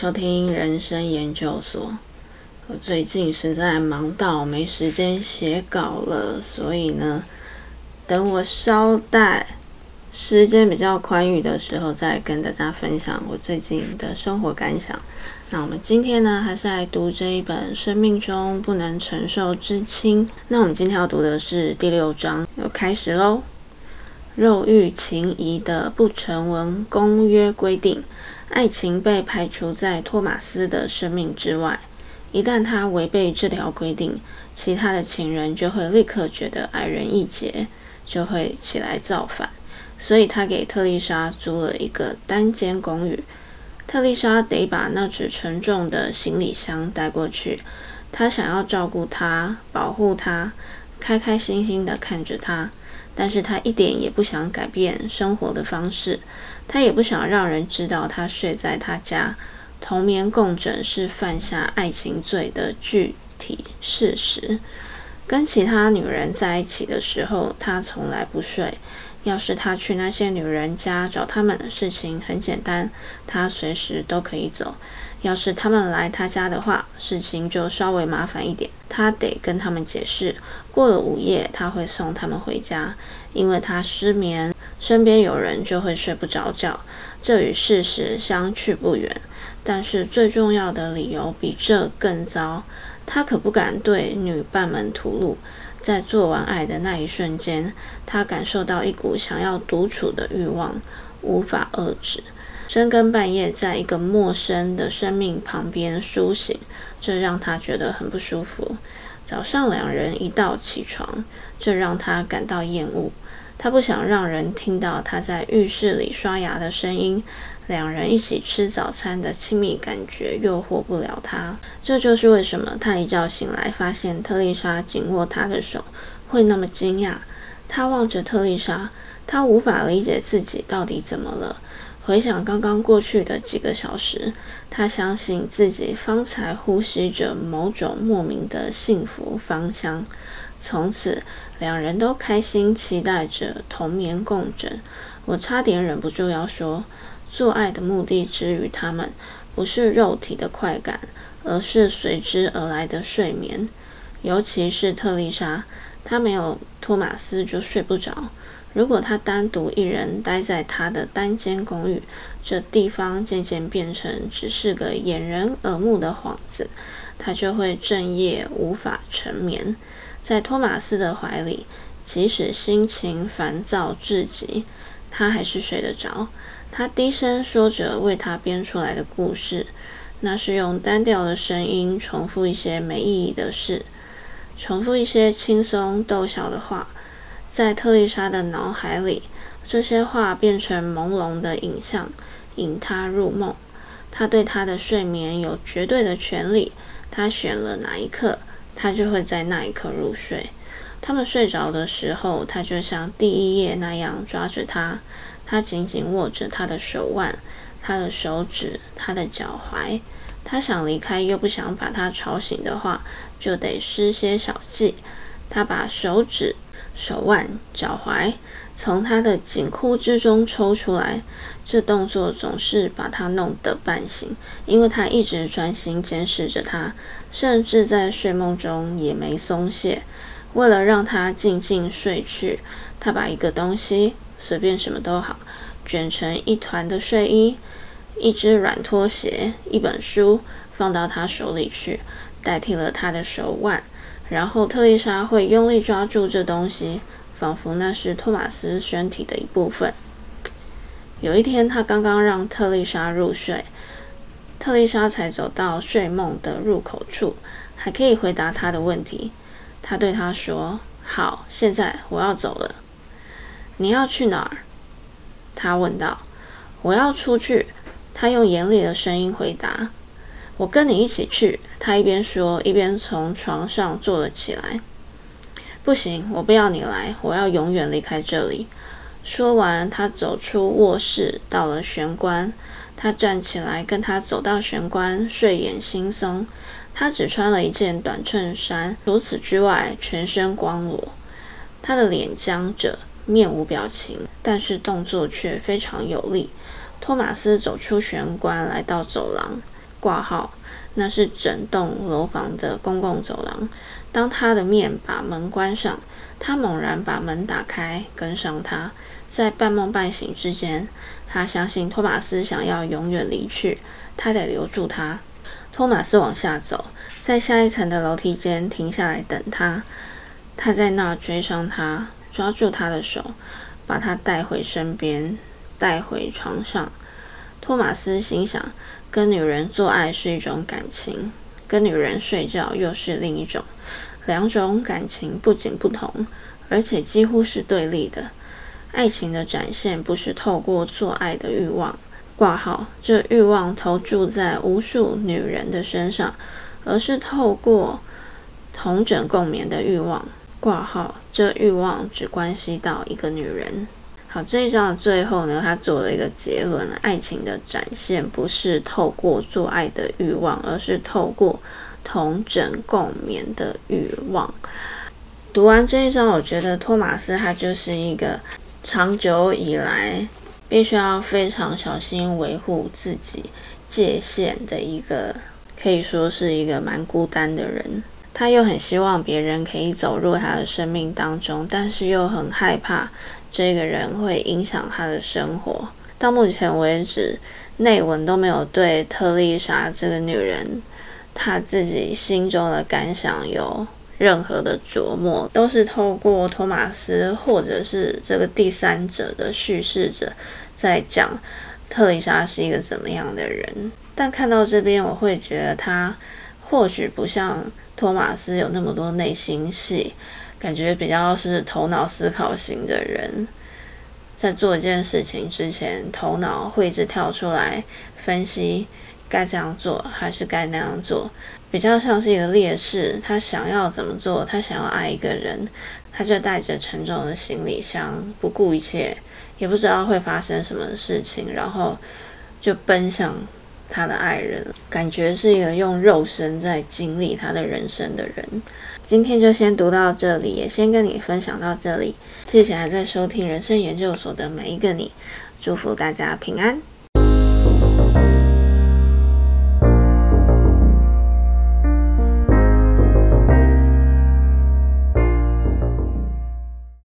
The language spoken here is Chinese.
收听人生研究所。我最近实在忙到没时间写稿了，所以呢，等我稍待时间比较宽裕的时候，再跟大家分享我最近的生活感想。那我们今天呢，还是来读这一本《生命中不能承受之轻》。那我们今天要读的是第六章，要开始喽。肉欲情谊的不成文公约规定。爱情被排除在托马斯的生命之外。一旦他违背这条规定，其他的情人就会立刻觉得矮人一截，就会起来造反。所以他给特丽莎租了一个单间公寓。特丽莎得把那只沉重的行李箱带过去。他想要照顾她，保护她，开开心心地看着她。但是他一点也不想改变生活的方式。他也不想让人知道他睡在他家，同眠共枕是犯下爱情罪的具体事实。跟其他女人在一起的时候，他从来不睡。要是他去那些女人家找他们的事情很简单，他随时都可以走。要是他们来他家的话，事情就稍微麻烦一点，他得跟他们解释。过了午夜，他会送他们回家，因为他失眠。身边有人就会睡不着觉，这与事实相去不远。但是最重要的理由比这更糟，他可不敢对女伴们吐露。在做完爱的那一瞬间，他感受到一股想要独处的欲望，无法遏制。深更半夜在一个陌生的生命旁边苏醒，这让他觉得很不舒服。早上两人一道起床，这让他感到厌恶。他不想让人听到他在浴室里刷牙的声音，两人一起吃早餐的亲密感觉诱惑不了他。这就是为什么他一觉醒来发现特丽莎紧握他的手会那么惊讶。他望着特丽莎，他无法理解自己到底怎么了。回想刚刚过去的几个小时，他相信自己方才呼吸着某种莫名的幸福芳香。从此，两人都开心，期待着同眠共枕。我差点忍不住要说，做爱的目的之于他们，不是肉体的快感，而是随之而来的睡眠。尤其是特丽莎，她没有托马斯就睡不着。如果她单独一人待在她的单间公寓，这地方渐渐变成只是个掩人耳目的幌子，她就会整夜无法成眠。在托马斯的怀里，即使心情烦躁至极，他还是睡得着。他低声说着为他编出来的故事，那是用单调的声音重复一些没意义的事，重复一些轻松逗笑的话。在特丽莎的脑海里，这些话变成朦胧的影像，引他入梦。他对他的睡眠有绝对的权利。他选了哪一刻？他就会在那一刻入睡。他们睡着的时候，他就像第一页那样抓着他，他紧紧握着他的手腕、他的手指、他的脚踝。他想离开又不想把他吵醒的话，就得施些小计。他把手指、手腕、脚踝从他的紧箍之中抽出来，这动作总是把他弄得半醒，因为他一直专心监视着他。甚至在睡梦中也没松懈。为了让他静静睡去，他把一个东西，随便什么都好，卷成一团的睡衣、一只软拖鞋、一本书，放到他手里去，代替了他的手腕。然后特丽莎会用力抓住这东西，仿佛那是托马斯身体的一部分。有一天，他刚刚让特丽莎入睡。特丽莎才走到睡梦的入口处，还可以回答他的问题。他对他说：“好，现在我要走了。你要去哪儿？”他问道。“我要出去。”他用严厉的声音回答。“我跟你一起去。”他一边说，一边从床上坐了起来。“不行，我不要你来。我要永远离开这里。”说完，他走出卧室，到了玄关。他站起来，跟他走到玄关，睡眼惺忪。他只穿了一件短衬衫，除此之外，全身光裸。他的脸僵着，面无表情，但是动作却非常有力。托马斯走出玄关，来到走廊。挂号，那是整栋楼房的公共走廊。当他的面把门关上，他猛然把门打开，跟上他。在半梦半醒之间，他相信托马斯想要永远离去，他得留住他。托马斯往下走，在下一层的楼梯间停下来等他。他在那儿追上他，抓住他的手，把他带回身边，带回床上。托马斯心想：跟女人做爱是一种感情，跟女人睡觉又是另一种。两种感情不仅不同，而且几乎是对立的。爱情的展现不是透过做爱的欲望挂号，这欲望投注在无数女人的身上，而是透过同枕共眠的欲望。挂号，这欲望只关系到一个女人。好，这一章的最后呢，他做了一个结论：爱情的展现不是透过做爱的欲望，而是透过同枕共眠的欲望。读完这一章，我觉得托马斯他就是一个长久以来必须要非常小心维护自己界限的一个，可以说是一个蛮孤单的人。他又很希望别人可以走入他的生命当中，但是又很害怕这个人会影响他的生活。到目前为止，内文都没有对特丽莎这个女人，她自己心中的感想有任何的琢磨，都是透过托马斯或者是这个第三者的叙事者在讲特丽莎是一个怎么样的人。但看到这边，我会觉得她或许不像。托马斯有那么多内心戏，感觉比较是头脑思考型的人，在做一件事情之前，头脑会一直跳出来分析该这样做还是该那样做，比较像是一个烈士，他想要怎么做，他想要爱一个人，他就带着沉重的行李箱，不顾一切，也不知道会发生什么事情，然后就奔向。他的爱人，感觉是一个用肉身在经历他的人生的人。今天就先读到这里，也先跟你分享到这里。谢谢还在收听人生研究所的每一个你，祝福大家平安。